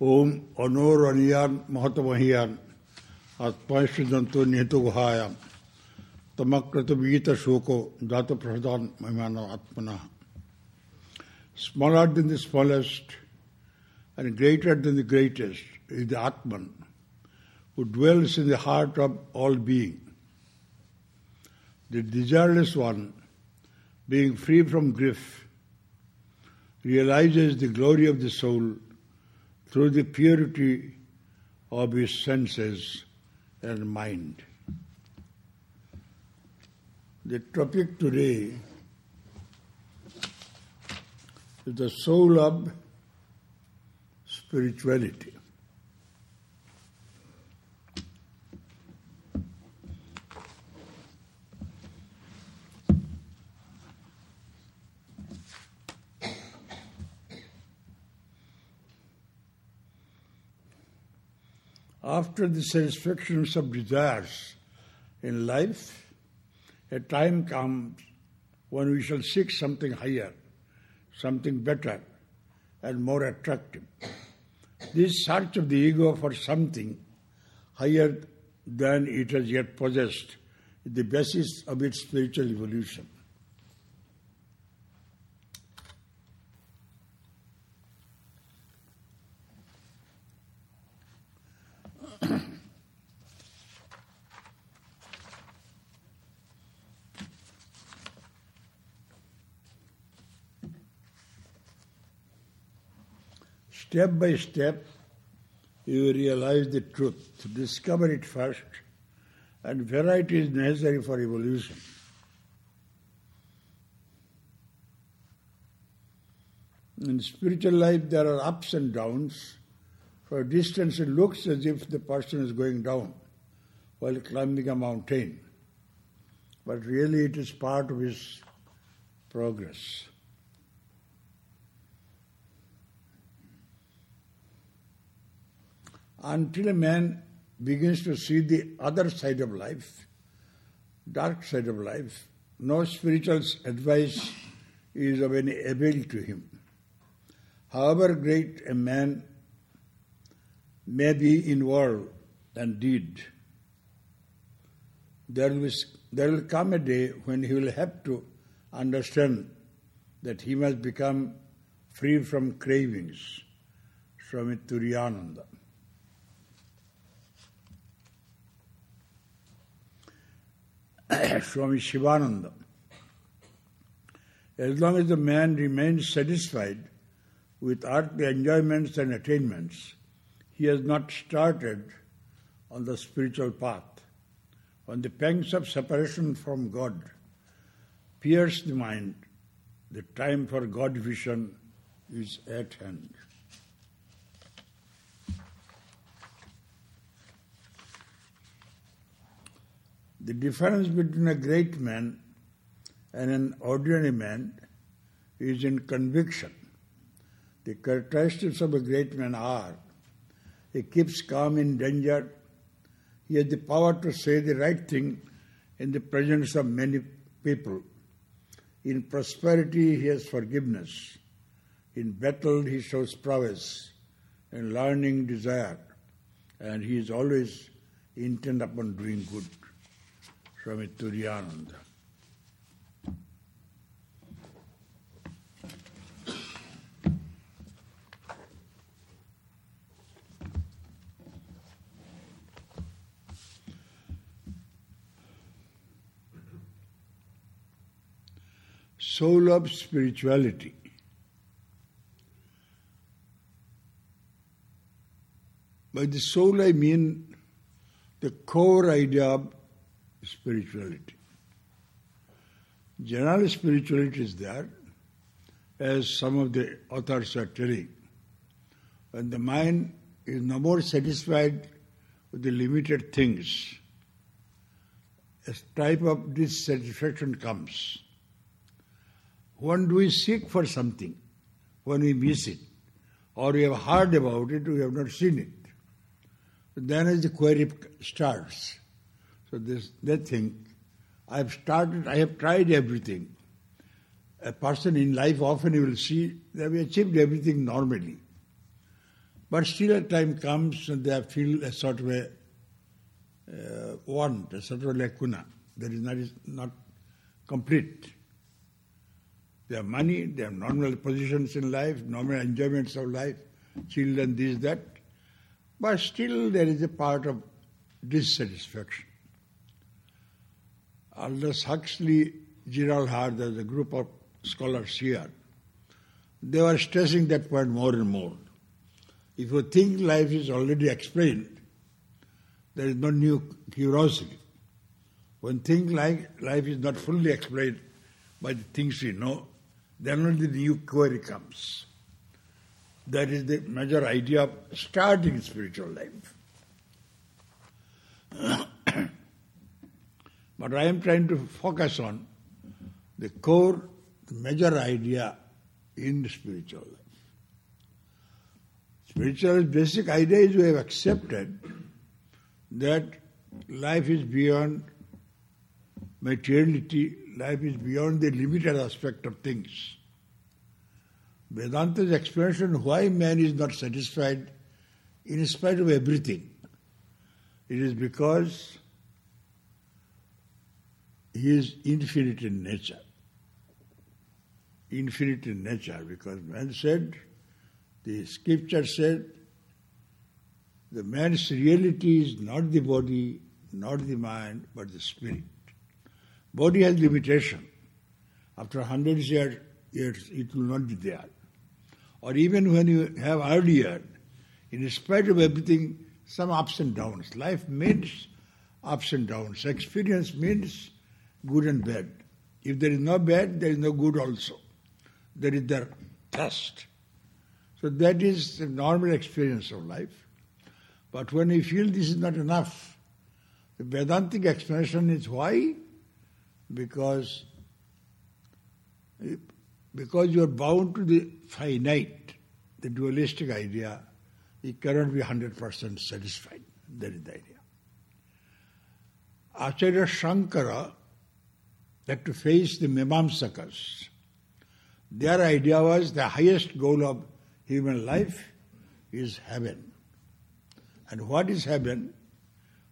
ओम अनोर अनियान महतमहियान आत्माश्रदंतो निहितो गुहायाम तमकृत वीत शोको दात प्रधान महिमान आत्मना Smaller than the smallest and greater than the greatest is the Atman who dwells in the heart of all being. The desireless one, being free from grief, realizes the glory of the soul through the purity of his senses and mind. The topic today is the soul of spirituality. After the satisfactions of desires in life, a time comes when we shall seek something higher, something better and more attractive. This search of the ego for something higher than it has yet possessed is the basis of its spiritual evolution. Step by step, you realize the truth. Discover it first, and variety is necessary for evolution. In spiritual life, there are ups and downs. For distance, it looks as if the person is going down while climbing a mountain. But really, it is part of his progress. Until a man begins to see the other side of life, dark side of life, no spiritual advice is of any avail to him. However great a man may be in word and deed, there will, there will come a day when he will have to understand that he must become free from cravings. Swami Turiyananda. Swami Shivananda. As long as the man remains satisfied with earthly enjoyments and attainments, he has not started on the spiritual path. When the pangs of separation from God pierce the mind, the time for God vision is at hand. The difference between a great man and an ordinary man is in conviction. The characteristics of a great man are he keeps calm in danger, he has the power to say the right thing in the presence of many people. In prosperity, he has forgiveness. In battle, he shows prowess. In learning, desire. And he is always intent upon doing good. Swami Turiyananda. Soul of spirituality. By the soul I mean the core idea of spirituality. General spirituality is there, as some of the authors are telling. When the mind is no more satisfied with the limited things, a type of dissatisfaction comes. When do we seek for something? When we miss it, or we have heard about it, we have not seen it. Then as the query starts. So this, they think, I have started, I have tried everything. A person in life often you will see they have achieved everything normally. But still a time comes and they feel a sort of a uh, want, a sort of a lacuna that is not, is not complete. They have money, they have normal positions in life, normal enjoyments of life, children, this, that. But still there is a part of dissatisfaction. Aldous Huxley, Gerald Heard, there's a group of scholars here, they were stressing that point more and more. If you think life is already explained, there is no new curiosity. When things like life is not fully explained by the things we know, then only the new query comes. That is the major idea of starting spiritual life. But I am trying to focus on the core, the major idea in spiritual life. Spiritual basic idea is we have accepted that life is beyond materiality, life is beyond the limited aspect of things. Vedanta's explanation why man is not satisfied in spite of everything. It is because he is infinite in nature. Infinite in nature, because man said, the scripture said, the man's reality is not the body, not the mind, but the spirit. Body has limitation. After hundreds of years, it will not be there. Or even when you have earlier, in spite of everything, some ups and downs. Life means ups and downs. Experience means good and bad. If there is no bad, there is no good also. There is the test. So that is the normal experience of life. But when you feel this is not enough, the Vedantic explanation is why? Because because you are bound to the finite, the dualistic idea, you cannot be 100% satisfied. That is the idea. Acharya Shankara had to face the Mimamsakas. Their idea was the highest goal of human life is heaven. And what is heaven?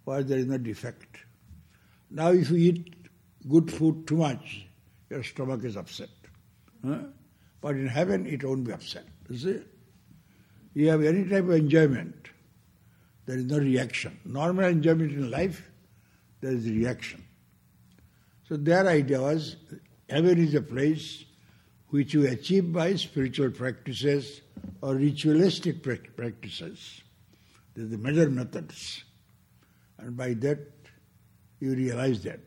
Where there is no defect. Now if you eat good food too much, your stomach is upset. Huh? But in heaven it won't be upset. You see? You have any type of enjoyment, there is no reaction. Normal enjoyment in life, there is reaction. So their idea was heaven is a place which you achieve by spiritual practices or ritualistic practices. They're the major methods. And by that, you realize that.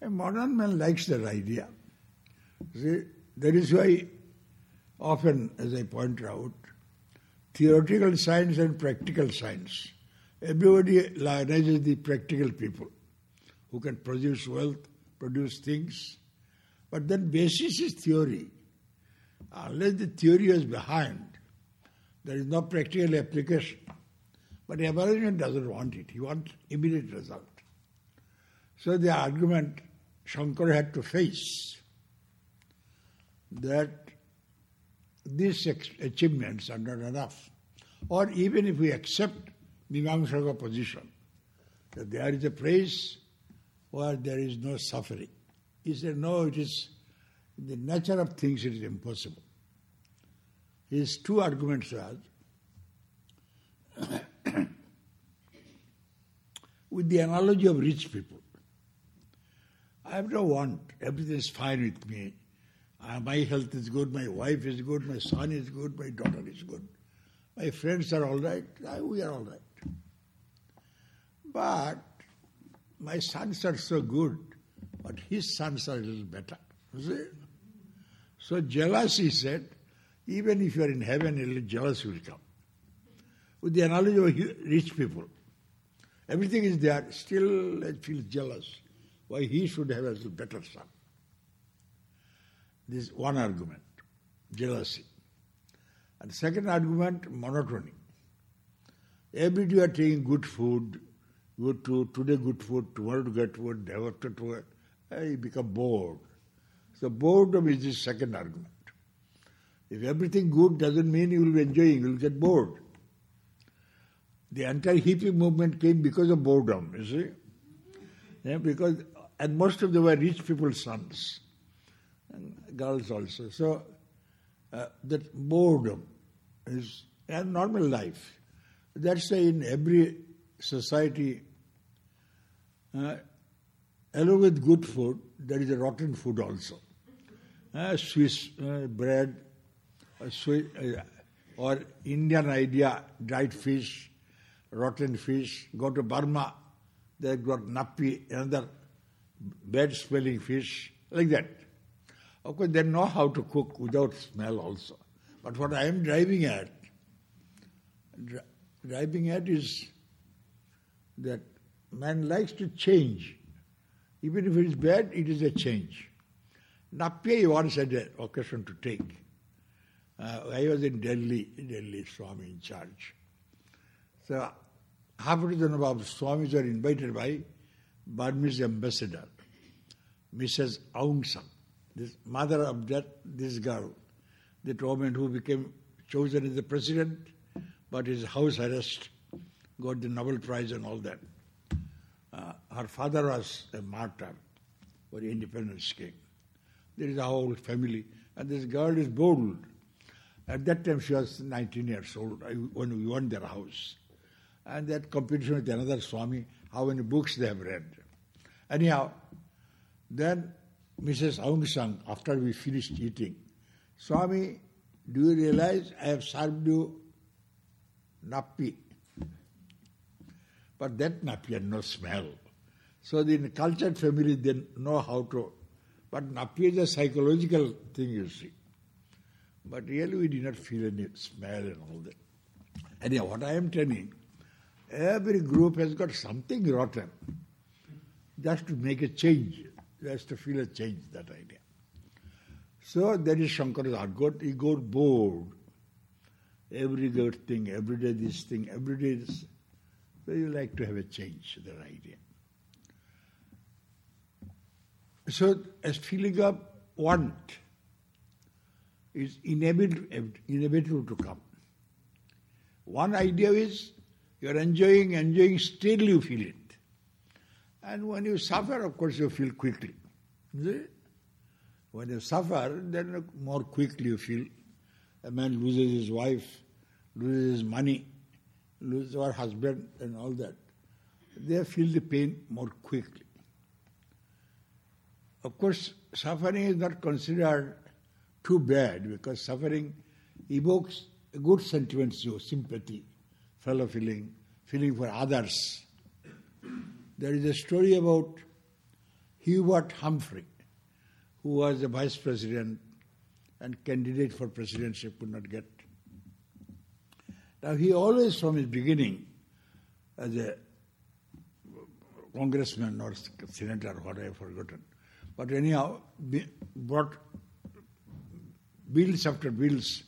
A modern man likes that idea. See, that is why often, as I point out, theoretical science and practical science, everybody lionizes the practical people who can produce wealth, produce things. But then basis is theory. Unless the theory is behind, there is no practical application. But the Aborigine doesn't want it. He wants immediate result. So the argument Shankara had to face that these achievements are not enough. Or even if we accept Mimamsaka position, that there is a place where there is no suffering. He said, no, it is the nature of things it is impossible. His two arguments are with the analogy of rich people. I have no want. Everything is fine with me. Uh, my health is good, my wife is good, my son is good, my daughter is good. My friends are all right, we are all right. But my sons are so good, but his sons are a little better. So jealousy said, even if you are in heaven, a little jealous will come. With the analogy of rich people, everything is there, still I feel jealous. Why he should have a little better son. This is one argument, jealousy. And second argument, monotony. Every day you are taking good food, good to today good food, tomorrow to get food, day after to you become bored. So boredom is the second argument. If everything good doesn't mean you will be enjoying, you will get bored. the entire hippie movement came because of boredom, you see. Yeah, because, and most of them were rich people's sons, and girls also. So, uh, that boredom is a normal life. That's why in every society, uh, along with good food, there is a rotten food also. Uh, Swiss uh, bread, Swiss, uh, or Indian idea, dried fish, rotten fish. Go to Burma, they've got nappi, another bad smelling fish, like that. Of course, they know how to cook without smell also. But what I am driving at, dri- driving at is that man likes to change. Even if it is bad, it is a change. Nappi once had an occasion to take. Uh, I was in Delhi, Delhi Swami in charge. So half a dozen of Swamis were invited by Burmese ambassador, Mrs. Aung San, this mother of that this girl, that woman who became chosen as the president, but his house arrest, got the Nobel Prize and all that. Uh, her father was a martyr for the independence king. There is a whole family, and this girl is bold. At that time, she was 19 years old when we won their house. And that competition with another Swami, how many books they have read. Anyhow, then Mrs. Aung San, after we finished eating, Swami, do you realize I have served you nappi? But that nappi had no smell. So the cultured family they know how to. But nappi is a psychological thing, you see. But really we did not feel any smell and all that. Anyhow, what I am telling, every group has got something rotten. Just to make a change, just to feel a change, that idea. So there is Shankara's argument. He got bored. Every good thing, every day this thing, every day this. You like to have a change, that idea. So as feeling of want, is inevitable, inevitable to come. One idea is you are enjoying, enjoying, still you feel it. And when you suffer, of course, you feel quickly. When you suffer, then more quickly you feel. A man loses his wife, loses his money, loses her husband, and all that. They feel the pain more quickly. Of course, suffering is not considered too bad because suffering evokes good sentiments, you sympathy, fellow feeling, feeling for others. There is a story about Hubert Humphrey, who was a vice president and candidate for presidency, could not get. Now he always, from his beginning, as a congressman or senator, what I have forgotten, but anyhow, brought bills after bills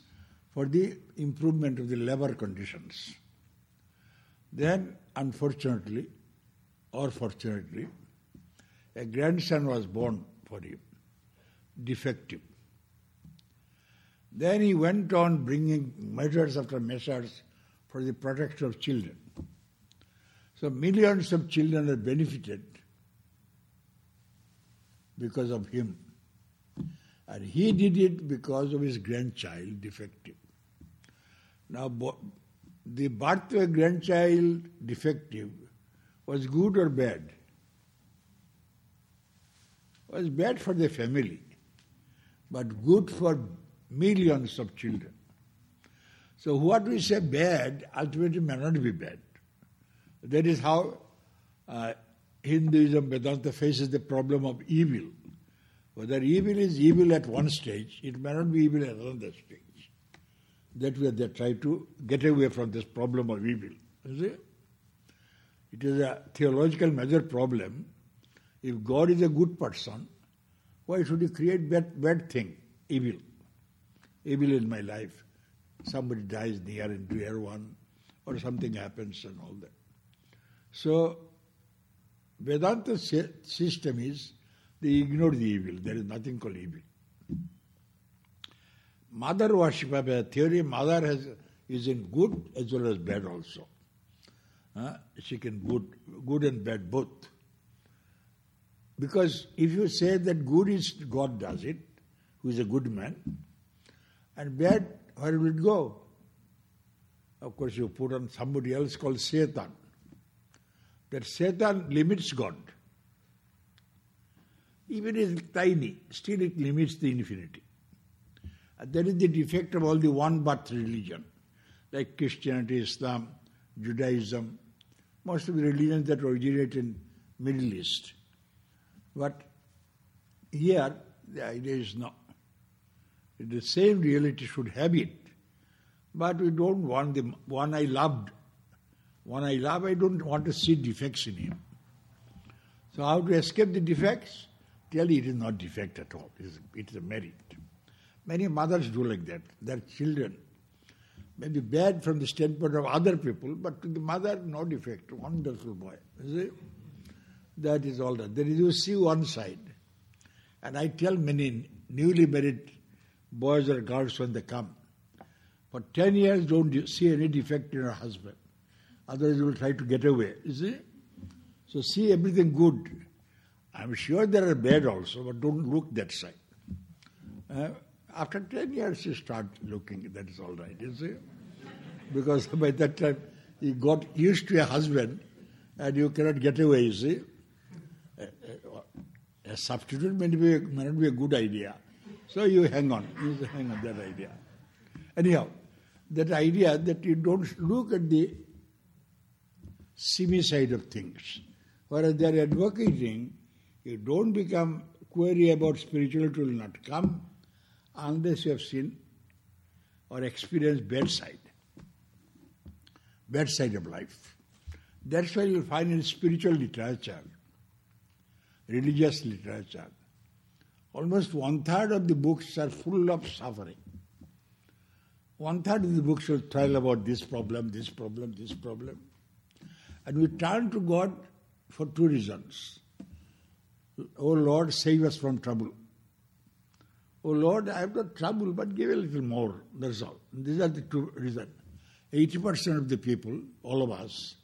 for the improvement of the labor conditions. Then, unfortunately, or fortunately, a grandson was born for him, defective. Then he went on bringing measures after measures for the protection of children. So millions of children are benefited because of him. And he did it because of his grandchild defective. Now, the birth of a grandchild defective was good or bad? Was bad for the family, but good for millions of children. So what we say bad ultimately may not be bad. That is how uh, Hinduism, Vedanta faces the problem of evil. Whether evil is evil at one stage, it may not be evil at another stage. That way they try to get away from this problem of evil. You see? It is a theological major problem. If God is a good person, why should he create bad, bad thing, evil? Evil in my life. Somebody dies near and dear one, or something happens and all that. So, Vedanta system is they ignore the evil. There is nothing called evil. Mother worship, a theory, mother has, is in good as well as bad also. Uh, she can good, good and bad both. Because if you say that good is God does it, who is a good man, and bad, where will it go? Of course, you put on somebody else called Satan. That Satan limits God. Even if it's tiny, still it limits the infinity. And that is the defect of all the one birth religion, like Christianity, Islam, Judaism, most of the religions that originate in Middle East. But here the idea is no. The same reality should have it. But we don't want the one I loved. One I love, I don't want to see defects in him. So how to escape the defects? Tell it is not defect at all. It is, it is a merit. Many mothers do like that. Their children may be bad from the standpoint of other people, but to the mother, no defect. Wonderful boy. See? That is all that. Then you see one side. And I tell many newly married boys or girls when they come, for 10 years don't see any defect in her husband. Otherwise you will try to get away. You see? So see everything good. I'm sure there are bad also, but don't look that side. Uh, after 10 years you start looking, that is all right, you see? Because by that time you got used to a husband and you cannot get away, you see? A, a, a substitute may, be, may not be a good idea. So you hang on, you hang on that idea. Anyhow, that idea that you don't look at the semi side of things. Whereas they are advocating, you don't become query about spirituality will not come unless you have seen or experienced bad side. Bad side of life. That's why you find in spiritual literature, religious literature, almost one third of the books are full of suffering. One third of the books will tell about this problem, this problem, this problem. And we turn to God for two reasons. Oh Lord, save us from trouble. Oh Lord, I have got trouble, but give a little more. That's all. These are the two reasons. 80% of the people, all of us,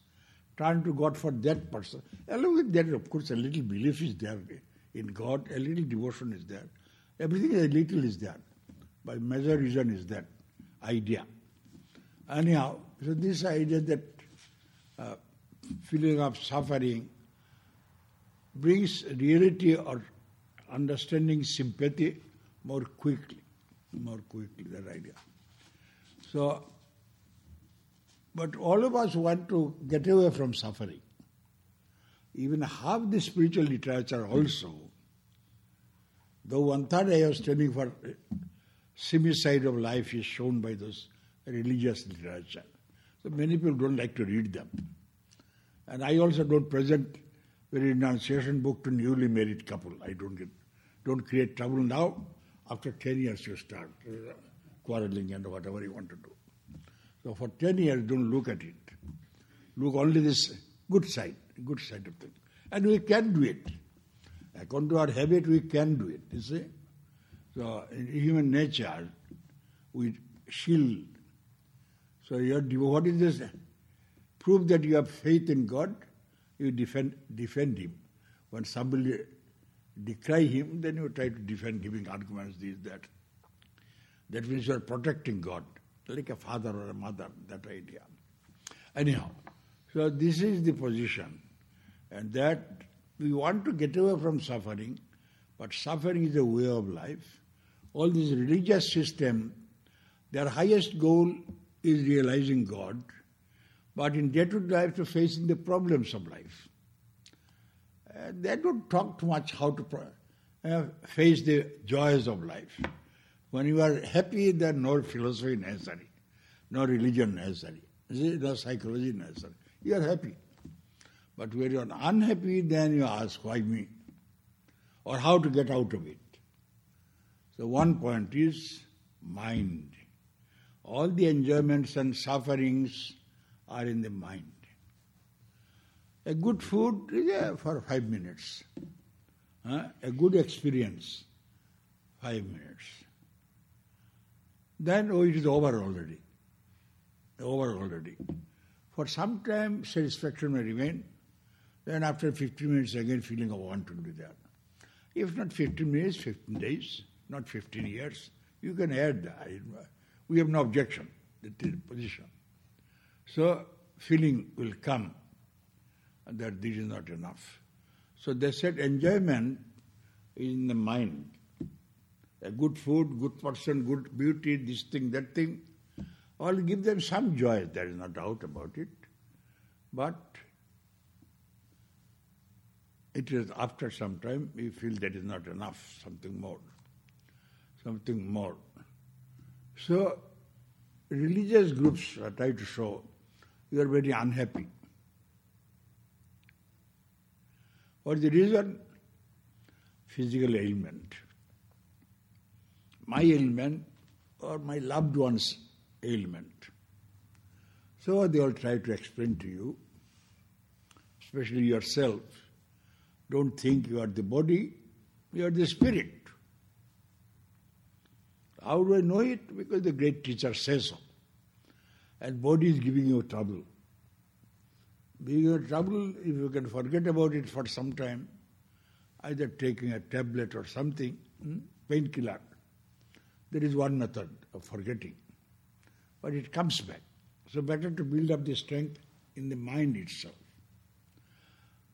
turn to God for that person. Along with that, of course, a little belief is there in God, a little devotion is there. Everything a little is there. By major reason is that idea. Anyhow, so this idea that uh, feeling of suffering brings reality or understanding sympathy more quickly, more quickly, that idea. So, but all of us want to get away from suffering. Even half the spiritual literature also, though one third I was telling for semi side of life is shown by those religious literature. So many people don't like to read them. And I also don't present very renunciation book to newly married couple. I don't get, don't create trouble now. After 10 years you start uh, quarreling and whatever you want to do. So for 10 years don't look at it. Look only this good side, good side of things. And we can do it. According to our habit, we can do it, you see. So in human nature, we shield. So you what is this? Prove that you have faith in God, you defend, defend Him. When somebody decry Him, then you try to defend, giving arguments, this, that. That means you are protecting God, like a father or a mother, that idea. Anyhow, so this is the position. And that we want to get away from suffering, but suffering is a way of life. All this religious system, their highest goal is realizing God, but in day-to-day life, to facing the problems of life. Uh, they don't talk too much how to pro- uh, face the joys of life. When you are happy, then no philosophy necessary, no religion necessary, no psychology necessary. You are happy. But when you are unhappy, then you ask, why me? Or how to get out of it. So one point is mind. All the enjoyments and sufferings are in the mind. A good food is eh, for five minutes. A good experience, five minutes. Then, oh, it is over already. Over already. For some time, satisfaction may remain. Then after 15 minutes, again feeling of want to do that. If not 15 minutes, 15 days, not 15 years, you can add that. We have no objection to the position. So feeling will come that this is not enough. So they said enjoyment is in the mind. A good food, good person, good beauty, this thing, that thing, all give them some joy, there is no doubt about it. But it is after some time we feel that is not enough, something more. Something more. So religious groups try to show you are very unhappy. What is the reason? Physical ailment. My ailment or my loved one's ailment. So they all try to explain to you, especially yourself. Don't think you are the body, you are the spirit. How do I know it? Because the great teacher says so. And body is giving you trouble. Being in trouble, if you can forget about it for some time, either taking a tablet or something, hmm, painkiller, there is one method of forgetting. But it comes back. So better to build up the strength in the mind itself.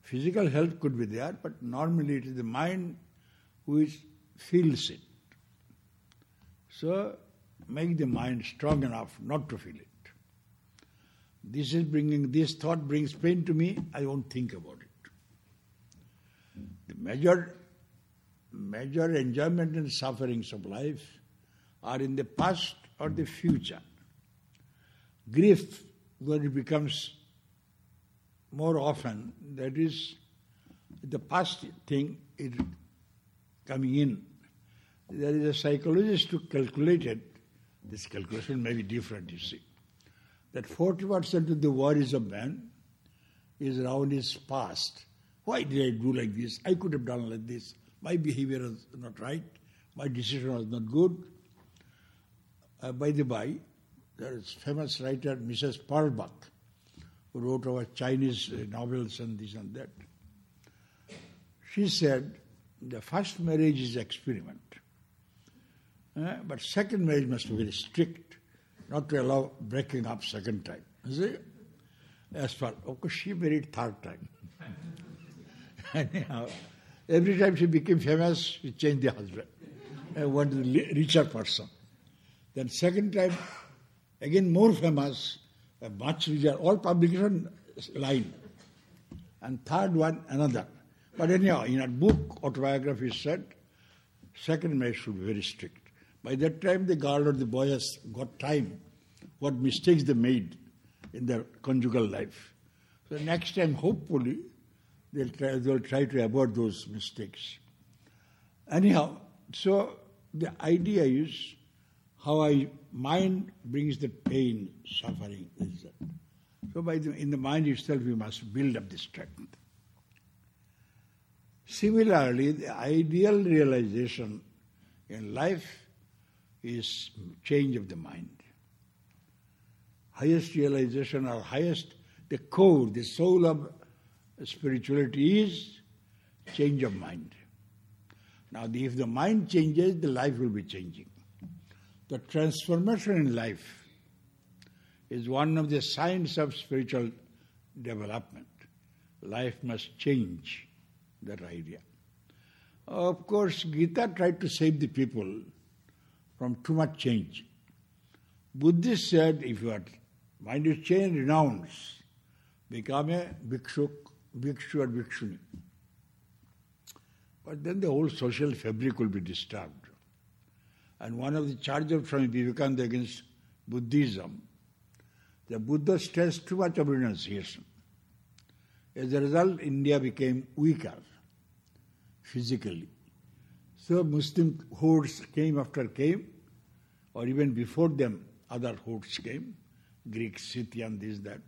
Physical health could be there, but normally it is the mind which feels it. So make the mind strong enough not to feel it. This is bringing, this thought brings pain to me, I won't think about it. The major, major enjoyment and sufferings of life are in the past or the future. Grief, when it becomes more often, that is the past thing is coming in. There is a psychologist who calculated, this calculation may be different, you see that 40% of the worries of man is around his past. Why did I do like this? I could have done like this. My behavior was not right. My decision was not good. Uh, by the by, there is famous writer Mrs. Pearl Buck, who wrote about Chinese uh, novels and this and that. She said, the first marriage is experiment. Uh, but second marriage must be very strict not to allow breaking up second time. You see? As far, of course, she married third time. Anyhow, every time she became famous, she changed the husband. and went to richer person. Then second time, again more famous, much richer, all publication line. And third one, another. But anyhow, in a book, autobiography said, second marriage should be very strict. By that time, the girl or the boy has got time what mistakes they made in their conjugal life. So next time, hopefully, they'll try, they'll try to avoid those mistakes. Anyhow, so the idea is how I mind brings the pain, suffering. So by the, in the mind itself, we must build up the strength. Similarly, the ideal realization in life is change of the mind. Highest realization or highest, the core, the soul of spirituality is change of mind. Now, if the mind changes, the life will be changing. The transformation in life is one of the signs of spiritual development. Life must change, that idea. Of course, Gita tried to save the people from too much change. Buddhists said if your mind is changed, renounce, become a bhikshu, bhikshu or bhikshuni. But then the whole social fabric will be disturbed. And one of the charges of Swami Vivekananda against Buddhism, the Buddha stressed too much of renunciation. As a result, India became weaker physically. So Muslim hordes came after came, or even before them, other hordes came, Greeks, Scythian, this, that,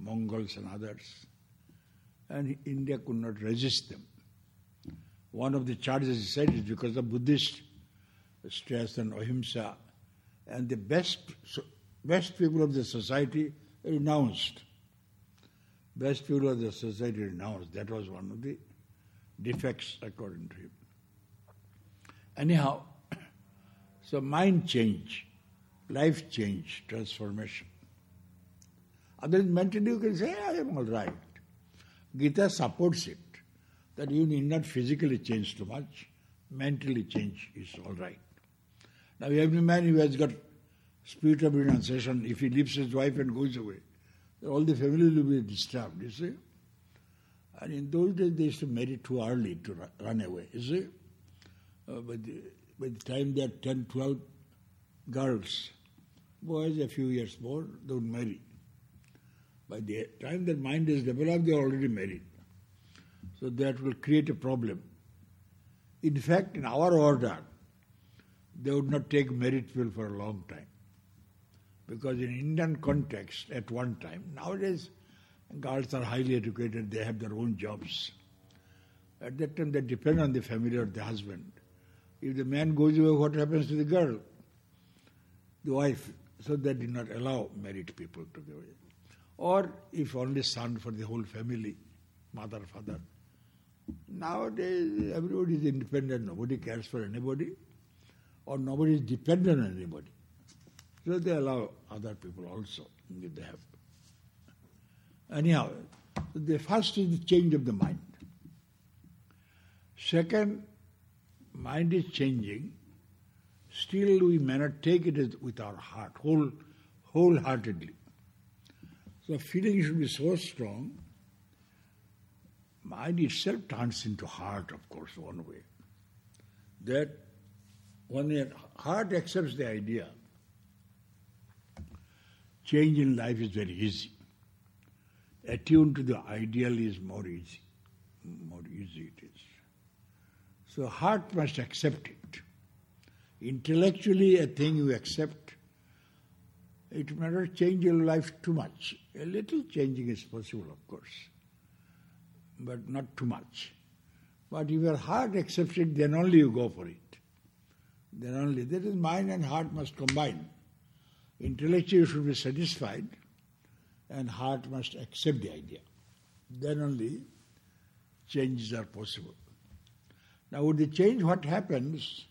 Mongols and others. And India could not resist them. One of the charges he said is because of Buddhist stress and ahimsa, and the best, best people of the society renounced. Best people of the society renounced. That was one of the defects according to him. Anyhow, so mind change, life change, transformation. Otherwise, mentally you can say, I am all right. Gita supports it, that you need not physically change too much, mentally change is all right. Now every man who has got spirit of renunciation, if he leaves his wife and goes away, all the family will be disturbed, you see. And in those days they used to marry too early to run away, you see. Uh, by, the, by the time they are 10, 12 girls, boys a few years more, they would marry. By the time their mind is developed, they are already married. So that will create a problem. In fact, in our order, they would not take married people for a long time. Because in Indian context, at one time, nowadays girls are highly educated, they have their own jobs. At that time, they depend on the family or the husband. If the man goes away, what happens to the girl? The wife. So they did not allow married people to go away. Or if only son for the whole family, mother, father. Nowadays, everybody is independent, nobody cares for anybody, or nobody is dependent on anybody. So they allow other people also if they have. Anyhow, the first is the change of the mind. Second, mind is changing. Still, we may not take it with our heart, whole, wholeheartedly. So, feeling should be so strong. Mind itself turns into heart, of course, one way. That when the heart accepts the idea Change in life is very easy. Attuned to the ideal is more easy. More easy it is. So heart must accept it. Intellectually, a thing you accept, it may not change your life too much. A little changing is possible, of course, but not too much. But if your heart accepts it, then only you go for it. Then only. That is, mind and heart must combine. Intellectually you should be satisfied and heart must accept the idea. Then only changes are possible. Now with the change what happens?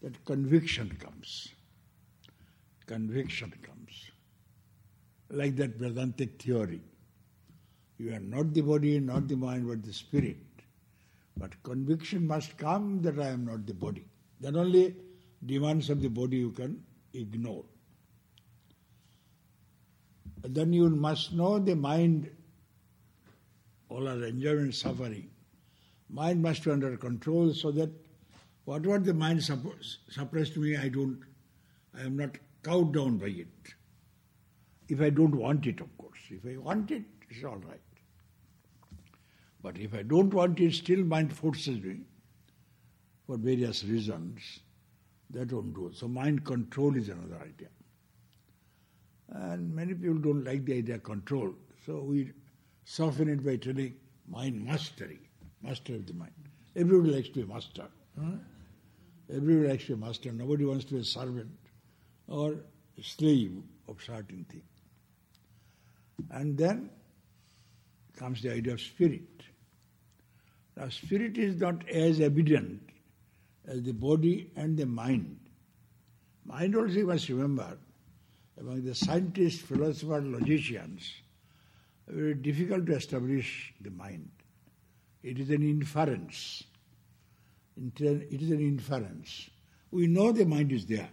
That conviction comes. Conviction comes. Like that Vedantic theory. You are not the body, not the mind, but the spirit. But conviction must come that I am not the body. Then only demands of the body you can ignore then you must know the mind, all our enjoyment, suffering. Mind must be under control so that whatever the mind suppress, suppressed me, I don't, I am not cowed down by it. If I don't want it, of course. If I want it, it's all right. But if I don't want it, still mind forces me for various reasons. That won't do. So mind control is another idea. And many people don't like the idea of control. So we soften it by telling mind mastery, master of the mind. Everybody likes to be master. Huh? Everybody likes to be master. Nobody wants to be a servant or a slave of certain thing. And then comes the idea of spirit. Now, spirit is not as evident as the body and the mind. Mind also you must remember among the scientists, philosophers, logicians, very difficult to establish the mind. It is an inference. It is an inference. We know the mind is there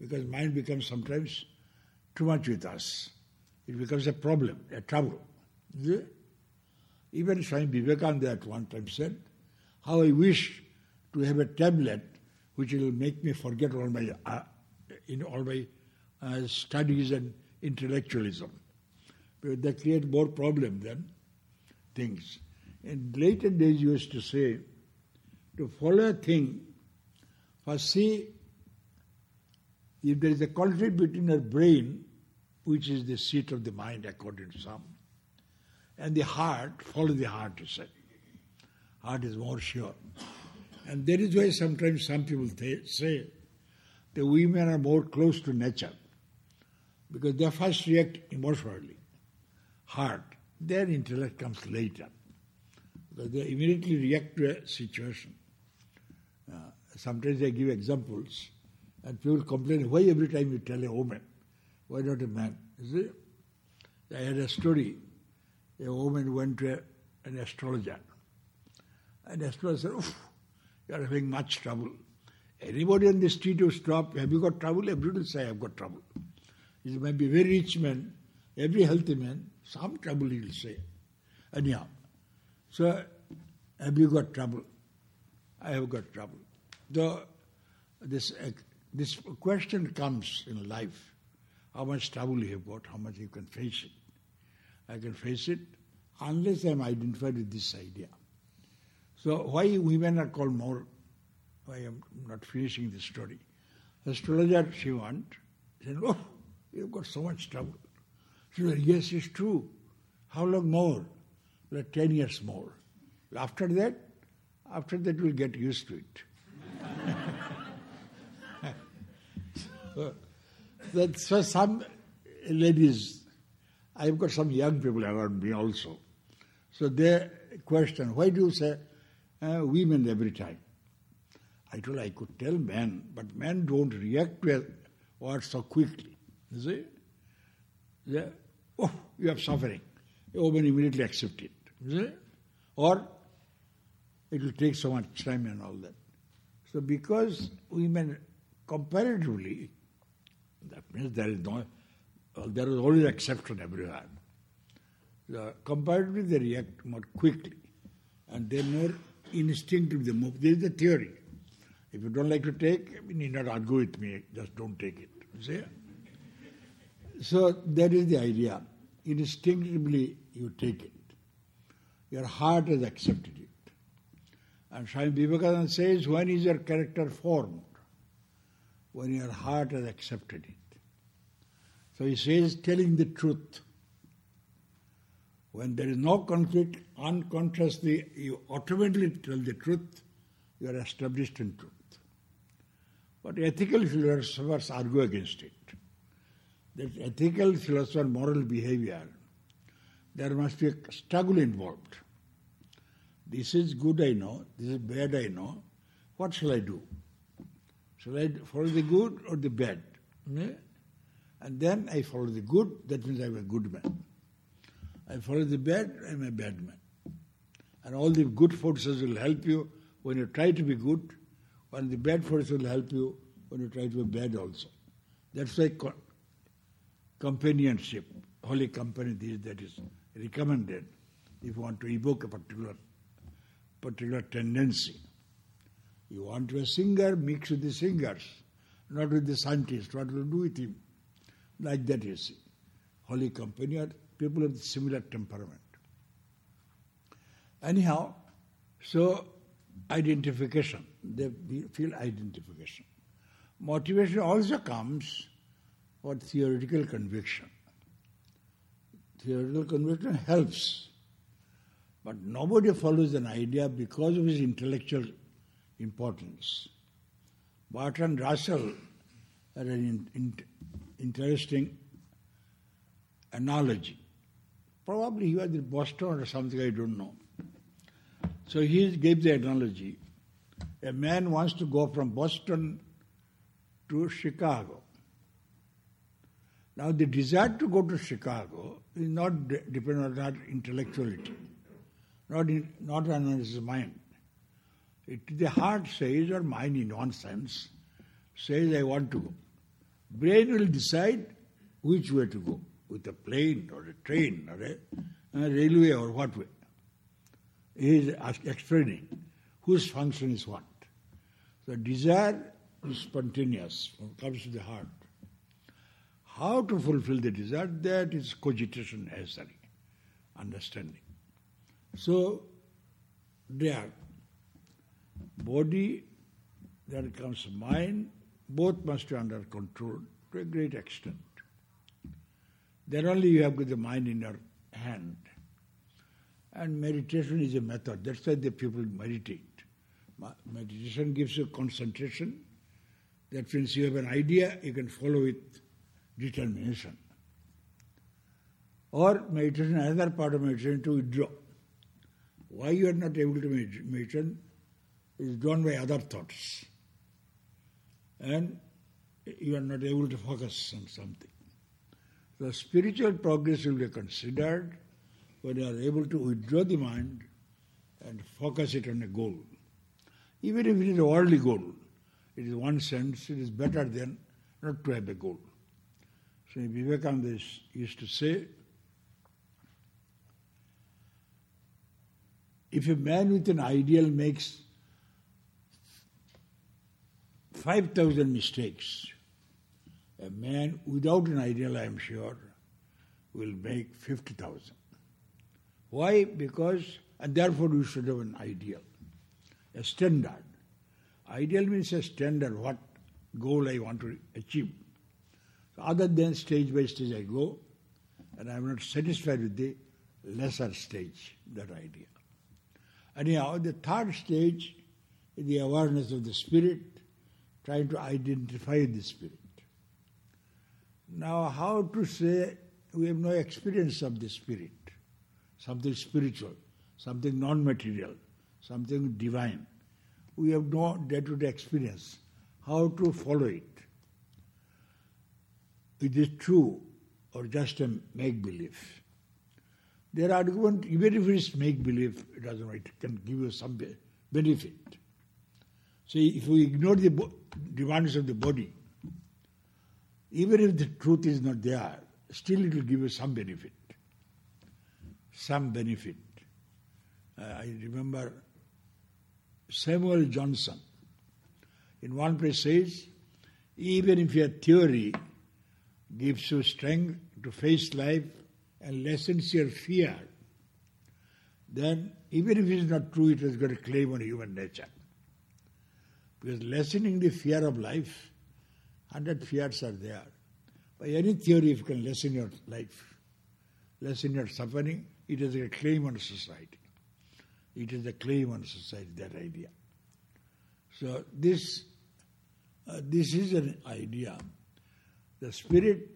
because mind becomes sometimes too much with us. It becomes a problem, a trouble. Even Swami Vivekananda at one time said, How I wish to have a tablet which will make me forget all my, uh, in all my uh, studies and intellectualism. But they create more problem than things. In later days, you used to say, to follow a thing, first see if there is a conflict between your brain, which is the seat of the mind according to some, and the heart, follow the heart, you say. Heart is more sure. And that is why sometimes some people say that women are more close to nature Because they first react emotionally, heart. Their intellect comes later. Because they immediately react to a situation. Uh, sometimes I give examples, and people complain, why every time you tell a woman, why not a man? You see? I had a story. A woman went to a, an astrologer. And the astrologer said, you are having much trouble. Anybody on the street who stop, have you got trouble? Everybody will say, I've got trouble. He may be a very rich man, every healthy man, some trouble he will say. Anyhow, so have you got trouble? I have got trouble. The, this, uh, this question comes in life. How much trouble you have got, how much you can face it. I can face it unless I am identified with this idea. So why women are called more I am not finishing the story. Astrologer she went, said, Oh, you've got so much trouble. She said, Yes, it's true. How long more? Like 10 years more. After that, after that we'll get used to it. so, that, so some ladies, I've got some young people around me also. So they question, why do you say uh, women every time? I told I could tell men, but men don't react well or so quickly. You see? Yeah. Oh, you have suffering. A woman immediately accept it. You see? Or it will take so much time and all that. So because women comparatively, that means there is no, well, there is always exception everywhere. The, comparatively they react more quickly and they're more instinctive. There is a theory. If you don't like to take, you need not argue with me, just don't take it. See? So that is the idea. Instinctively you take it. Your heart has accepted it. And Swami Vivekananda says, when is your character formed? When your heart has accepted it. So he says, telling the truth. When there is no conflict, unconsciously you automatically tell the truth, you are established in truth. But ethical philosophers argue against it. That ethical philosopher moral behavior, there must be a struggle involved. This is good, I know. This is bad, I know. What shall I do? Shall I follow the good or the bad? Hmm? And then I follow the good, that means I'm a good man. I follow the bad, I'm a bad man. And all the good forces will help you when you try to be good, while the bad forces will help you when you try to be bad also. That's why co- companionship, holy company, that is recommended if you want to evoke a particular particular tendency. You want to be a singer, mix with the singers, not with the scientist. What will do with him? Like that, you see. Holy are people of similar temperament. Anyhow, so identification. They feel identification. Motivation also comes for theoretical conviction. Theoretical conviction helps, but nobody follows an idea because of its intellectual importance. Bertrand Russell had an in, in, interesting analogy. Probably he was in Boston or something, I don't know. So he gave the analogy. A man wants to go from Boston to Chicago. Now the desire to go to Chicago is not de- dependent on that intellectuality, not, in, not on his mind. It, the heart says, or mind in one sense, says, I want to go. Brain will decide which way to go, with a plane or a train or a, a railway or what way. He is explaining whose function is what. The desire is spontaneous, comes to the heart. How to fulfill the desire, that is cogitation necessary, understanding. So, there, body, there comes mind, both must be under control to a great extent. Then only you have the mind in your hand. And meditation is a method. That's why the people meditate. Meditation gives you concentration. That means you have an idea, you can follow it determination. Or meditation, another part of meditation to withdraw. Why you are not able to meditate is drawn by other thoughts. And you are not able to focus on something. The spiritual progress will be considered when you are able to withdraw the mind and focus it on a goal. Even if it is a worldly goal, it is one sense, it is better than not to have a goal. So Vivekananda used to say, if a man with an ideal makes 5,000 mistakes, a man without an ideal, I am sure, will make 50,000. Why? Because, and therefore you should have an ideal, a standard. Ideal means a standard, what goal I want to achieve. So other than stage by stage I go, and I am not satisfied with the lesser stage, that idea. Anyhow, the third stage is the awareness of the spirit, trying to identify the spirit. Now, how to say we have no experience of the spirit, something spiritual, something non material, something divine. We have no day to day experience. How to follow it? Is it true or just a make believe? Their argument, even if it is make believe, it doesn't matter, it can give you some benefit. See, if we ignore the demands of the body, even if the truth is not there, still it will give you some benefit. Some benefit. Uh, I remember Samuel Johnson in one place says, even if your theory gives you strength to face life and lessens your fear, then even if it is not true, it has got a claim on human nature. Because lessening the fear of life, hundred fears are there. By any theory, if you can lessen your life, lessen your suffering, it is a claim on society. It is a claim on society, that idea. So this, uh, this is an idea. The spirit,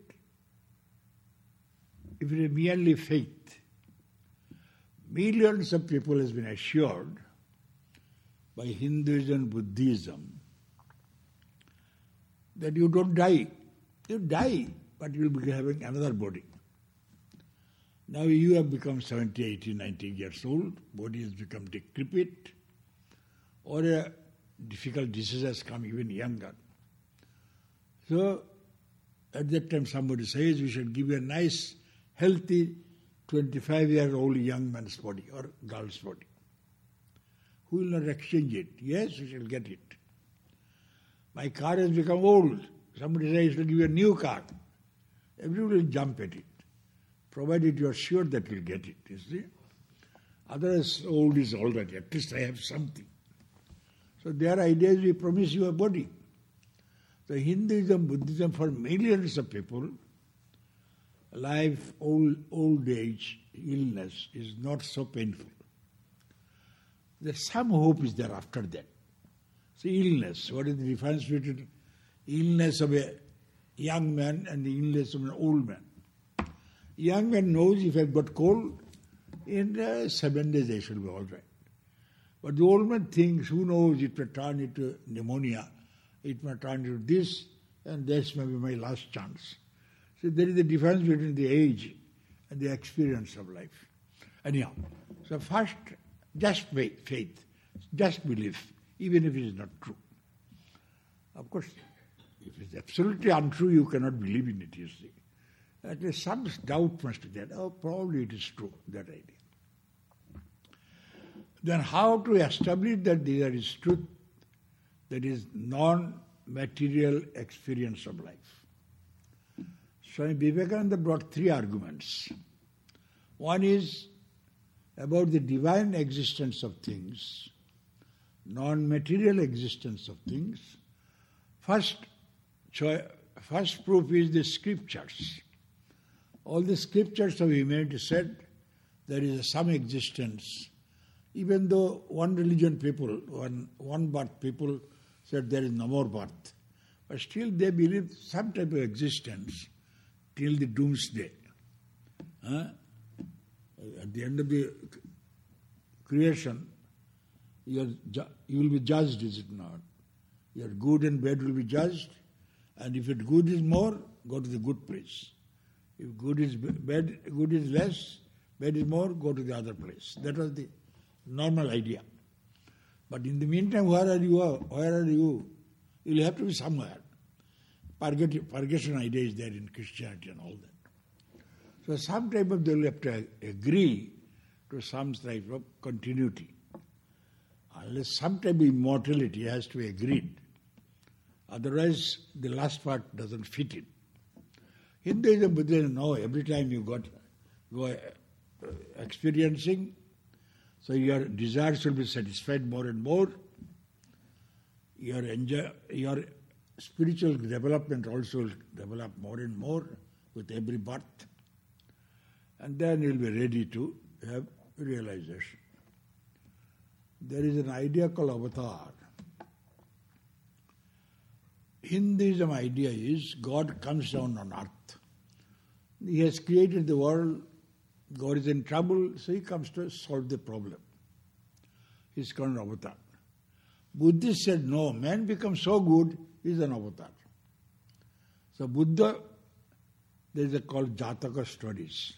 if it is merely faith, millions of people has been assured by Hinduism, Buddhism, that you don't die. You die, but you will be having another body. Now you have become 70, 80, 90 years old, body has become decrepit, or a difficult disease has come even younger. So at that time somebody says we should give you a nice, healthy 25 year old young man's body or girl's body. Who will not exchange it? Yes, we shall get it. My car has become old. Somebody says to give you a new car. Everybody will jump at it, provided you are sure that you'll get it, you see. Otherwise, old is already. At least I have something. So their idea is we promise you a body. The Hinduism, Buddhism, for millions of people, life, old, old age, illness is not so painful. There's some hope is there after that. Illness. What is the difference between illness of a young man and the illness of an old man? Young man knows if I've got cold, in uh, seven days I shall be all right. But the old man thinks, who knows, it may turn into pneumonia, it may turn into this, and this may be my last chance. So there is a difference between the age and the experience of life. Anyhow, so first, just faith, just belief even if it is not true. Of course, if it is absolutely untrue, you cannot believe in it, you see. At least some doubt must be there. Oh, probably it is true, that idea. Then how to establish that there is truth, that is non-material experience of life? Swami Vivekananda brought three arguments. One is about the divine existence of things non-material existence of things, first, first proof is the scriptures. All the scriptures of humanity said there is some existence. Even though one religion people, one, one birth people said there is no more birth, but still they believe some type of existence till the doomsday. Huh? At the end of the creation, you will be judged, is it not? Your good and bad will be judged, and if it good is more, go to the good place. If good is bad, good is less, bad is more, go to the other place. That was the normal idea. But in the meantime, where are you? Where are you? You'll have to be somewhere. Purgation idea is there in Christianity and all that. So some type of they will have to agree to some type of continuity. Unless some type of immortality has to be agreed. Otherwise, the last part doesn't fit in. Hinduism, Buddhism, no, every time you got go uh, experiencing, so your desires will be satisfied more and more. Your enjoy, your spiritual development also will develop more and more with every birth. And then you'll be ready to have realization. There is an idea called avatar. Hinduism idea is God comes down on earth. He has created the world, God is in trouble, so he comes to solve the problem. He's called an avatar. Buddhists said, no, man becomes so good, he's an avatar. So Buddha, there is a called Jataka stories.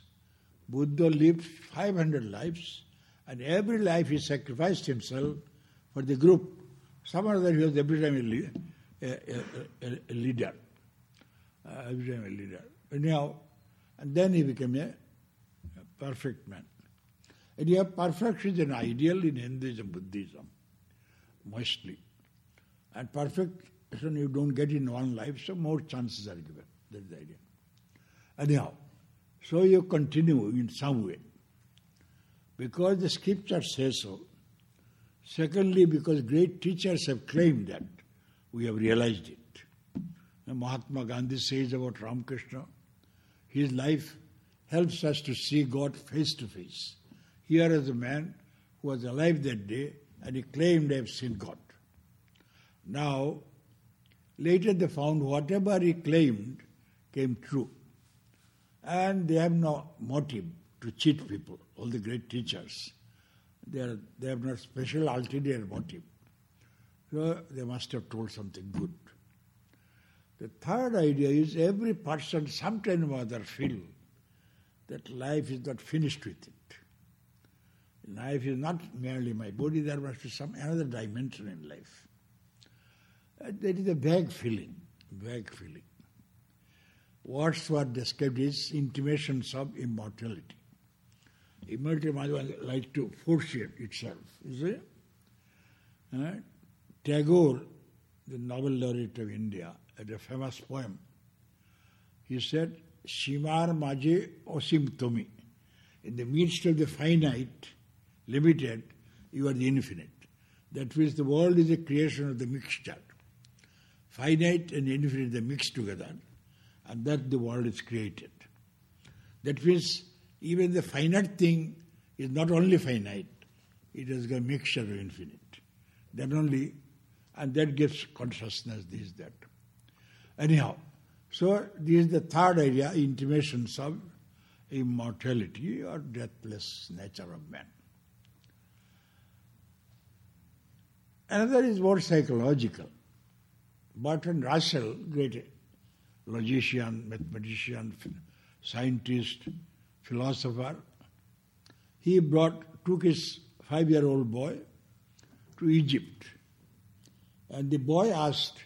Buddha lived 500 lives, and every life he sacrificed himself for the group. Some other he was every time a a, a, a leader. Uh, I became a leader. Anyhow, and then he became a, perfect man. And have perfection is an ideal in Hinduism, Buddhism, mostly. And perfection you don't get in one life, so more chances are given. That's the idea. Anyhow, so you continue in some way. Because the scripture says so. Secondly, because great teachers have claimed that we have realized it. Mahatma Gandhi says about Ramakrishna, his life helps us to see God face to face. Here is a man who was alive that day and he claimed to have seen God. Now, later they found whatever he claimed came true. And they have no motive to cheat people, all the great teachers. They, are, they have no special ulterior motive. So they must have told something good. The third idea is every person sometime or other feel that life is not finished with it. Life is not merely my body, there must be some another dimension in life. Uh, that is a vague feeling, vague feeling. Wordsworth described as intimations of immortality. Immortality like to foreshape itself, is it? Right? Tagore, the Nobel laureate of India, had a famous poem. He said, Shimar Maje Osim Tomi. In the midst of the finite, limited, you are the infinite. That means the world is a creation of the mixture. Finite and infinite, they mix together, and that the world is created. That means even the finite thing is not only finite, it has a mixture of infinite. Then only and that gives consciousness, this, that. Anyhow, so this is the third area, intimations of immortality or deathless nature of man. Another is more psychological. Bertrand Russell, great logician, mathematician, scientist, philosopher, he brought, took his five-year-old boy to Egypt and the boy asked,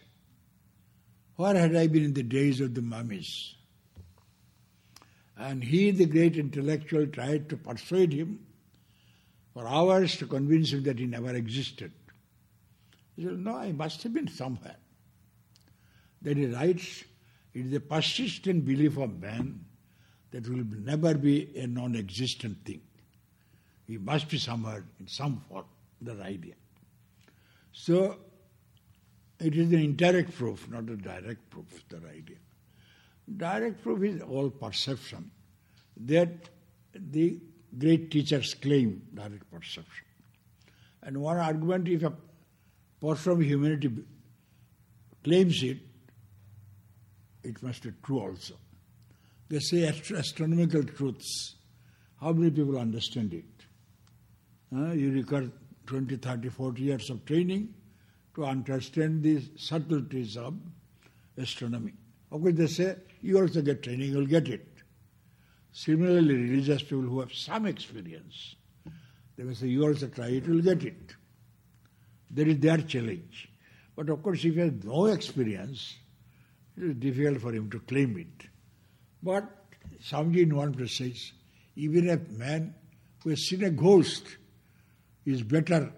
Where had I been in the days of the mummies? And he, the great intellectual, tried to persuade him for hours to convince him that he never existed. He said, No, I must have been somewhere. Then he writes, It is a persistent belief of man that will never be a non existent thing. He must be somewhere in some form, that idea. So it is an indirect proof, not a direct proof, the idea. Direct proof is all perception. That the great teachers claim direct perception. And one argument, if a person of humanity claims it, it must be true also. They say astronomical truths. How many people understand it? Uh, you require 20, 30, 40 years of training to understand the subtleties of astronomy. Of course, they say, you also get training, you'll get it. Similarly, religious people who have some experience, they may say, you also try it, you'll get it. That is their challenge. But of course, if he has no experience, it is difficult for him to claim it. But Swamiji in one place says, even a man who has seen a ghost is better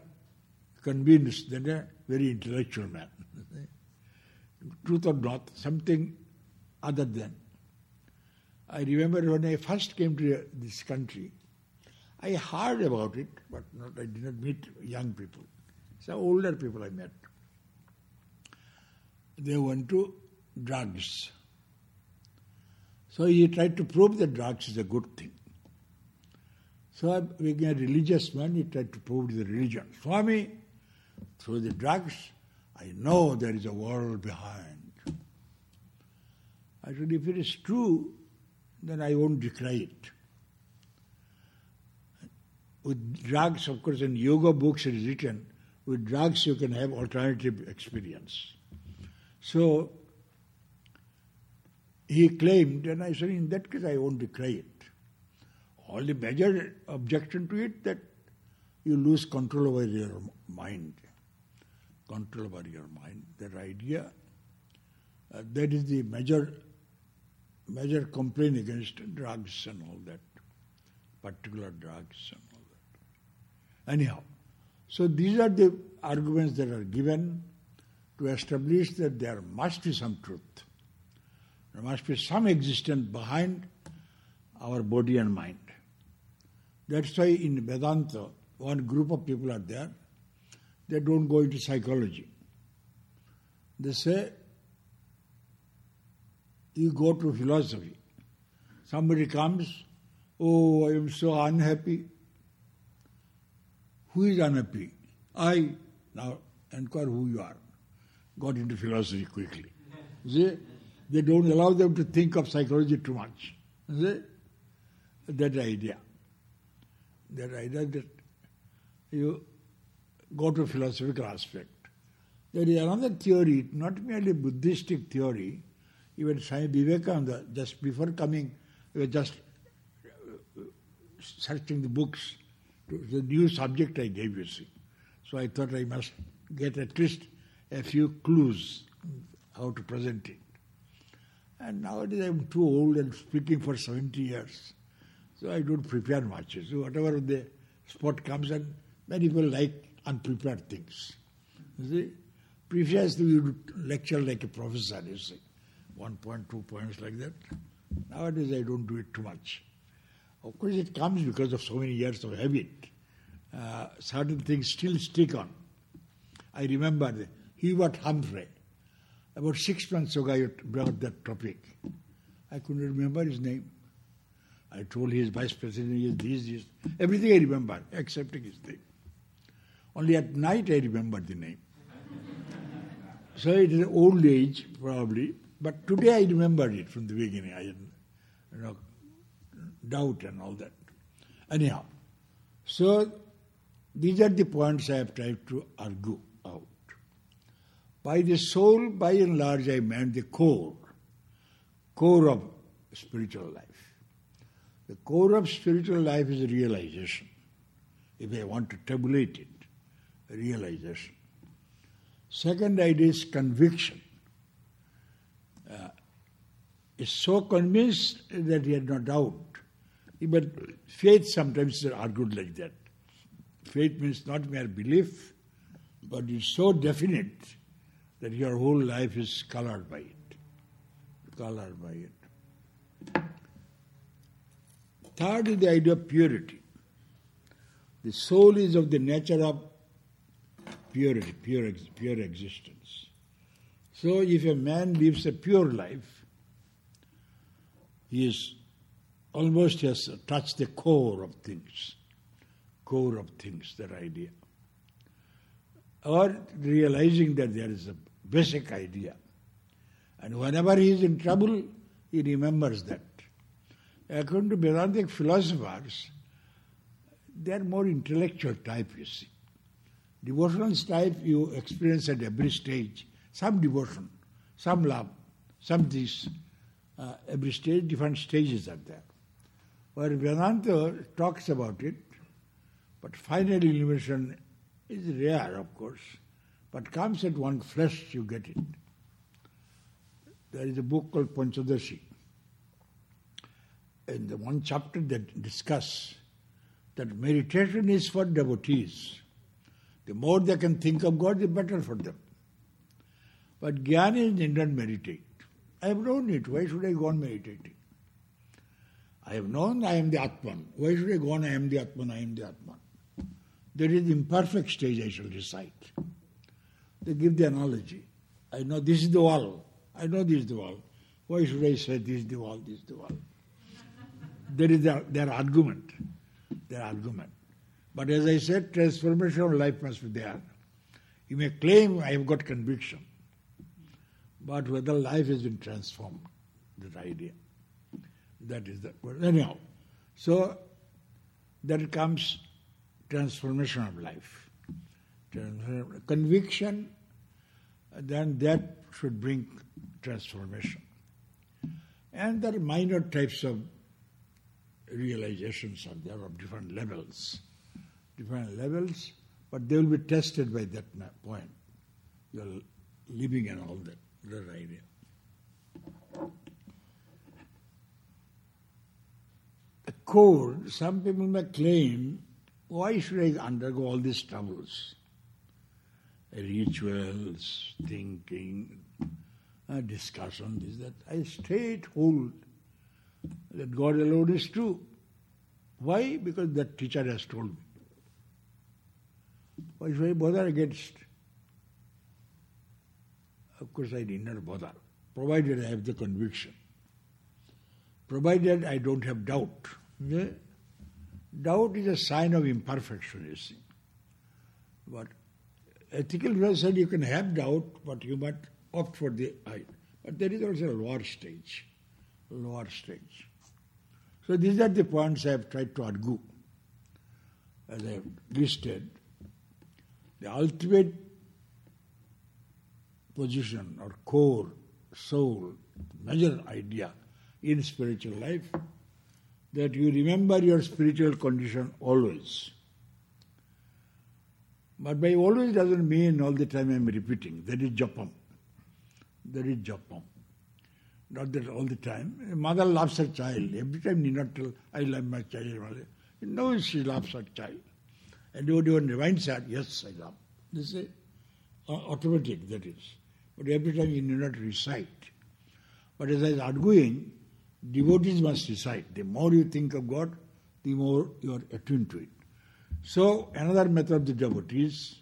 convinced than a very intellectual man. Truth or not, something other than. I remember when I first came to this country, I heard about it, but not, I did not meet young people. Some older people I met. They went to drugs. So he tried to prove that drugs is a good thing. So being a religious man, he tried to prove the religion. Swami, through the drugs, I know there is a world behind. I said, if it is true, then I won't decry it. With drugs, of course, in yoga books it is written, with drugs you can have alternative experience. So he claimed, and I said, in that case I won't decry it. All the major objection to it that you lose control over your mind. Control over your mind. That idea, uh, that is the major major complaint against drugs and all that, particular drugs and all that. Anyhow, so these are the arguments that are given to establish that there must be some truth. There must be some existence behind our body and mind. That's why in Vedanta, one group of people are there, they don't go into psychology. They say you go to philosophy. Somebody comes, oh, I am so unhappy. Who is unhappy? I. Now inquire who you are. Got into philosophy quickly. See? They don't allow them to think of psychology too much. See? That idea. That idea that you go to philosophical aspect. There is another theory, not merely Buddhistic theory, even Swami Vivekananda, just before coming, we were just uh, searching the books, the new subject I gave you, see. So I thought I must get at least a few clues how to present it. And nowadays I'm too old and speaking for 70 years, so I don't prepare much. So whatever the spot comes and many people like unprepared things. You see, previously we would lecture like a professor, you see one point, two points like that. Nowadays I don't do it too much. Of course it comes because of so many years of habit. Uh, certain things still stick on. I remember the Hubert Humphrey. About six months ago I brought that topic. I couldn't remember his name. I told his vice president, he is this, this. Everything I remember, excepting his name. Only at night I remember the name. so it is old age, probably. But today I remembered it from the beginning. I had you know, doubt and all that. Anyhow, so these are the points I have tried to argue. By the soul, by and large, I meant the core, core of spiritual life. The core of spiritual life is realization. If I want to tabulate it, realization. Second idea is conviction uh, is so convinced that he had no doubt. But faith sometimes is argued like that. Faith means not mere belief, but it's so definite that your whole life is colored by it. Colored by it. Third is the idea of purity. The soul is of the nature of purity, pure, pure existence. So if a man lives a pure life, he is almost has touched the core of things, core of things, that idea. Or realizing that there is a basic idea. And whenever he is in trouble, he remembers that. According to Vedantic philosophers, they are more intellectual type, you see. Devotional type you experience at every stage. Some devotion, some love, some this. Uh, every stage, different stages are there. Where Vedanta talks about it, but final illumination is rare, of course, but comes at one flesh, you get it. There is a book called Panchadashi. In the one chapter that discuss that meditation is for devotees. The more they can think of God, the better for them. But Jnani need not meditate. I have known it. Why should I go on meditating? I have known I am the Atman. Why should I go on I am the Atman, I am the Atman? There is imperfect stage I shall recite. They give the analogy. I know this is the wall. I know this is the wall. Why should I say this is the wall, this is the wall? there is their, their argument. Their argument. But as I said, transformation of life must be there. You may claim I have got conviction, but whether life has been transformed, that idea. That is the well, anyhow. So there comes transformation of life. Conviction, then that should bring transformation. And there are minor types of realizations are there of different levels. Different levels, but they will be tested by that point. Your living and all that, that idea. The core, some people may claim, why should I undergo all these troubles? Rituals, thinking, uh, discussion, this, that. I straight hold that God alone is true. Why? Because that teacher has told me. Why should I bother against? Of course, I did not bother, provided I have the conviction. Provided I don't have doubt. Yeah? Doubt is a sign of imperfection, you see. But ethical philosophy said you can have doubt, but you must opt for the eye. But there is also a lower stage lower stage. So these are the points I have tried to argue. As I have listed, the ultimate position or core, soul, major idea in spiritual life that you remember your spiritual condition always. But by always doesn't mean all the time I'm repeating. That is japam. That is japam. Not that all the time. Mother loves her child. Every time need not tell, I love my child. Know she loves her child. And everyone reminds her, yes, I love. This is automatic, that is. But every time you need not recite. But as I was arguing, devotees must recite. The more you think of God, the more you are attuned to it. So, another method of the devotees,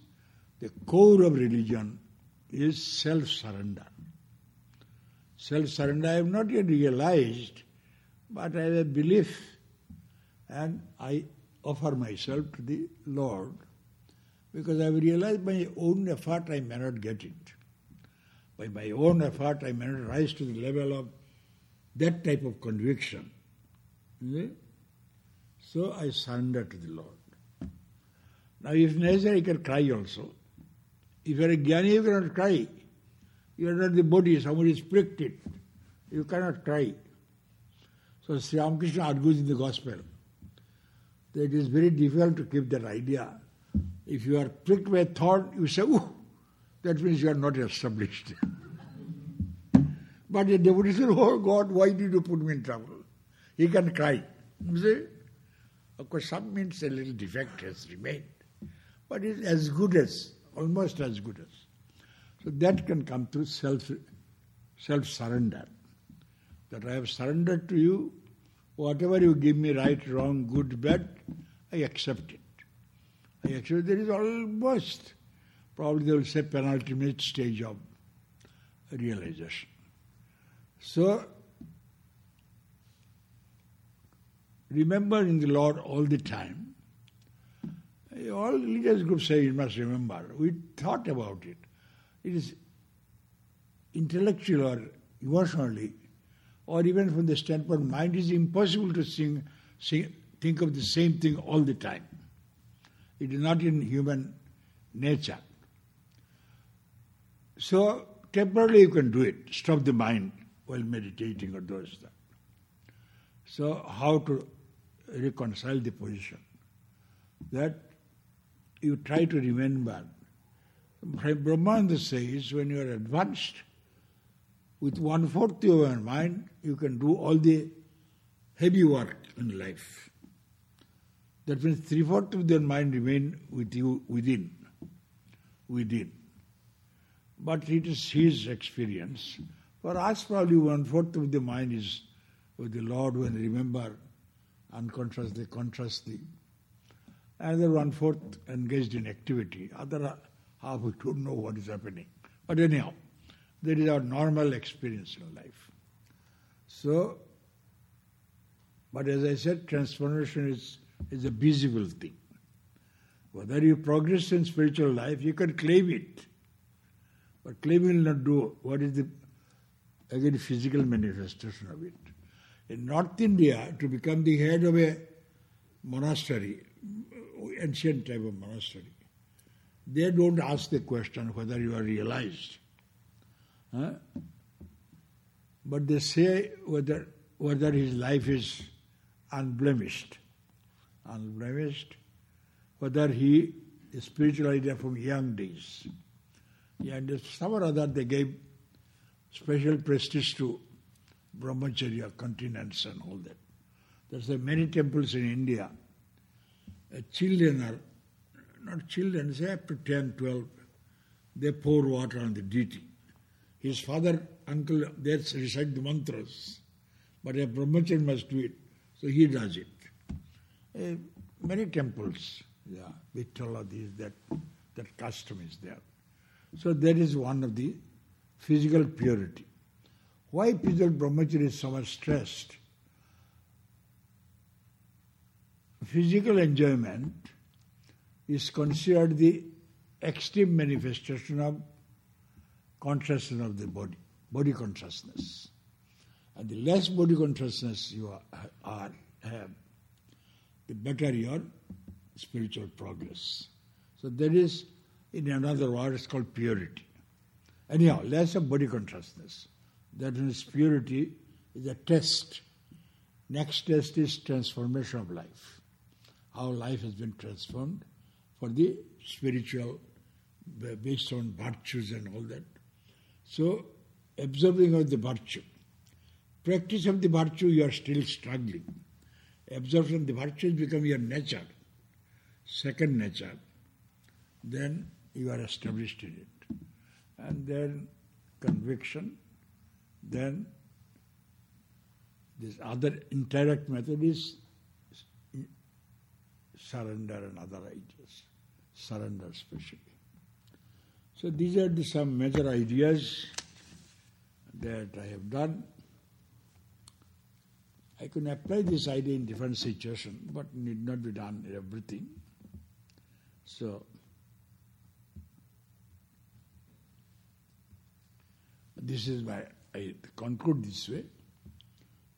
the core of religion is self surrender. Self surrender I have not yet realized, but I have a belief and I offer myself to the Lord because I have realized by my own effort I may not get it. By my own effort I may not rise to the level of that type of conviction. So I surrender to the Lord. Now if necessary I can cry also. If you are a jnani you cannot cry. You are not the body, somebody is pricked it. You cannot cry. So Sri Ramakrishna argues in the gospel that it is very difficult to keep that idea. If you are pricked by a thought, you say, oh, that means you are not established. but the devotee says, oh God, why did you put me in trouble? He can cry. You see? Of course, some means a little defect has remained. But it's as good as, almost as good as. So that can come through self self surrender. That I have surrendered to you, whatever you give me, right, wrong, good, bad, I accept it. I accept there is almost probably they will say penultimate stage of realization. So remembering the Lord all the time. All religious groups say you must remember. We thought about it. It is intellectual or emotionally or even from the standpoint mind is impossible to sing, sing, think of the same thing all the time. It is not in human nature. So temporarily you can do it, stop the mind while meditating or those stuff. So how to reconcile the position? That you try to remember. Brahmananda says when you are advanced, with one fourth of your mind, you can do all the heavy work in life. That means three fourths of your mind remain with you within. Within. But it is his experience. For us, probably one fourth of the mind is with the Lord when remember unconsciously, consciously. Another one fourth engaged in activity. Other half we don't know what is happening. But anyhow, that is our normal experience in life. So, but as I said, transformation is, is a visible thing. Whether you progress in spiritual life, you can claim it. But claim will not do what is the again physical manifestation of it. In North India, to become the head of a monastery, ancient type of monastery, they don't ask the question whether you are realized. Huh? But they say whether whether his life is unblemished. Unblemished. Whether he is spiritual idea from young days. And some or other they gave special prestige to brahmacharya continence and all that. There's many temples in India. Children are, not children, say up to 10, 12, they pour water on the deity. His father, uncle, they recite the mantras. But a brahmacharya must do it. So he does it. Uh, many temples, yeah, Vitala, this, that, that custom is there. So that is one of the physical purity. Why physical brahmacharya is so much stressed? Physical enjoyment is considered the extreme manifestation of consciousness of the body, body consciousness. And the less body consciousness you are, are have, the better your spiritual progress. So there is, in another word, it's called purity. Anyhow, less of body consciousness. That means purity is a test. Next test is transformation of life. How life has been transformed for the spiritual, based on virtues and all that. So, observing of the virtue. Practice of the virtue, you are still struggling. Absorption of the virtues become your nature, second nature. Then you are established in it. And then conviction, then this other indirect method is surrender and other ideas. Surrender especially. So these are the some major ideas that I have done. I can apply this idea in different situations, but need not be done in everything. So this is my I conclude this way.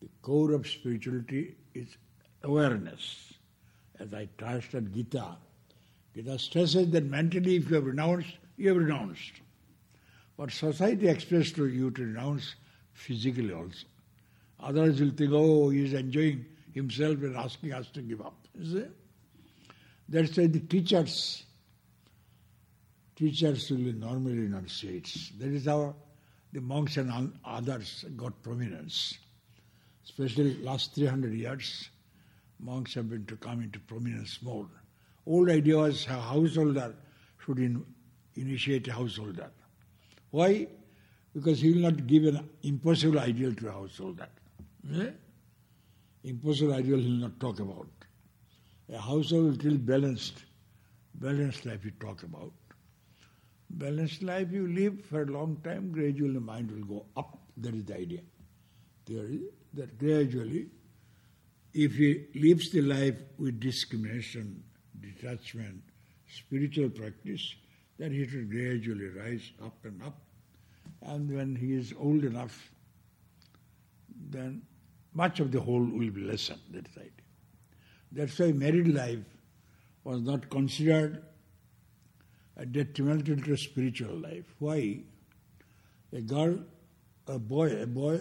The core of spirituality is awareness. As I at Gita, Gita stresses that mentally if you have renounced, you have renounced. But society expects to you to renounce physically also. Others will think, oh, he is enjoying himself and asking us to give up. That's why the teachers, teachers will normally enunciate. That is how the monks and others got prominence. Especially last 300 years, monks have been to come into prominence more. Old idea was a householder should in, initiate a householder. Why? Because he will not give an impossible ideal to a householder. Eh? Impossible ideal he will not talk about. A household still balanced, balanced life he talk about. Balanced life you live for a long time, gradually mind will go up. That is the idea. Theory that gradually, if he lives the life with discrimination, detachment, spiritual practice, then he will gradually rise up and up. And when he is old enough, then much of the whole will be lessened. That's idea. That's why married life was not considered a detrimental to spiritual life. Why? A girl, a boy, a boy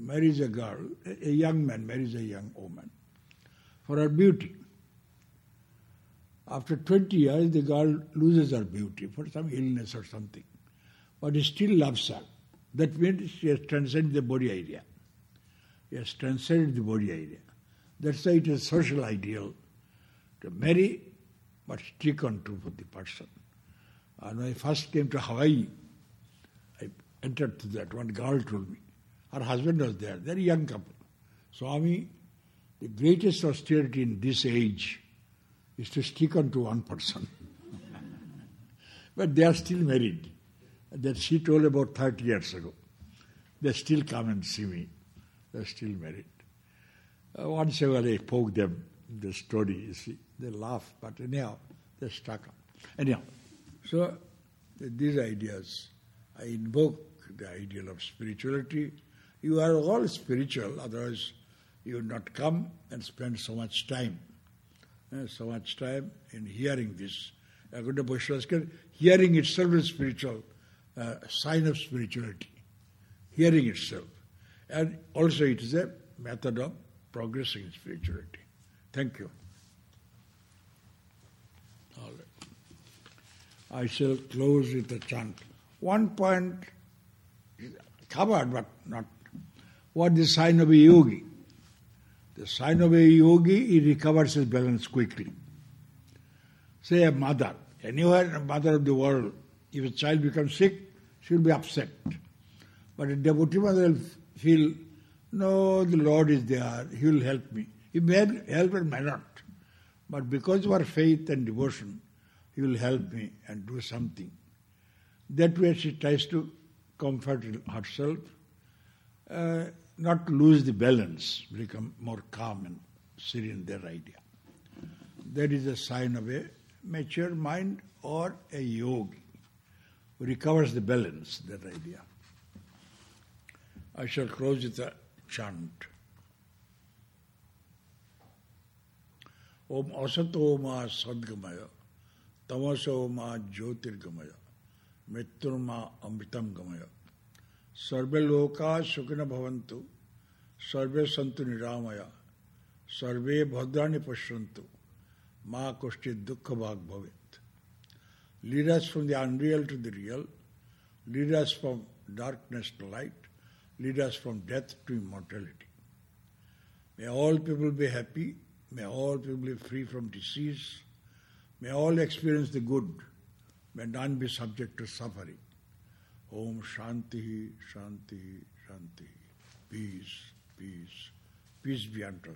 marries a girl, a young man marries a young woman for her beauty. After 20 years, the girl loses her beauty for some illness or something, but he still loves her. That means she has transcended the body idea. He has transcended the body idea. That's why it is social ideal to marry but stick on to the person. And when I first came to Hawaii, I entered to that. One girl told me. Her husband was there. Very young couple. Swami, the greatest austerity in this age is to stick on to one person. but they are still married. That she told about 30 years ago. They still come and see me. They're still married. Uh, once in a while I poke them the story, you see. They laugh, but anyhow, they're stuck up. Anyhow, so these ideas, I invoke the ideal of spirituality. You are all spiritual, otherwise you would not come and spend so much time, uh, so much time in hearing this. According to hearing itself is spiritual, sign of spirituality. Hearing itself. And also it is a method of progressing in spirituality. Thank you. All right. I shall close with a chant. One point covered, but not. What is the sign of a yogi? The sign of a yogi, he recovers his balance quickly. Say a mother, anywhere a mother of the world, if a child becomes sick, she will be upset. But a devotee mother will feel, no, the Lord is there, He will help me. He may help and may not. But because of our faith and devotion, He will help me and do something. That way she tries to comfort herself, uh, not lose the balance, become more calm and serene their idea. That is a sign of a mature mind or a yogi who recovers the balance, that idea. I shall close with a chant. ओम असतो मा सदगमय तमसो मा ज्योतिर्गमय मृत्युर्मा अमृतम गमय सर्वे लोका सुखिन भवंतु सर्वे संतु निरामया। सर्वे भद्राणी पश्यंतु माँ कुष्टि दुख भाग भवित leaders from the unreal to the real leaders from darkness to light leaders from death to immortality may all people be happy may all people be free from disease may all experience the good may none be subject to suffering Om shanti shanti shanti peace peace peace be under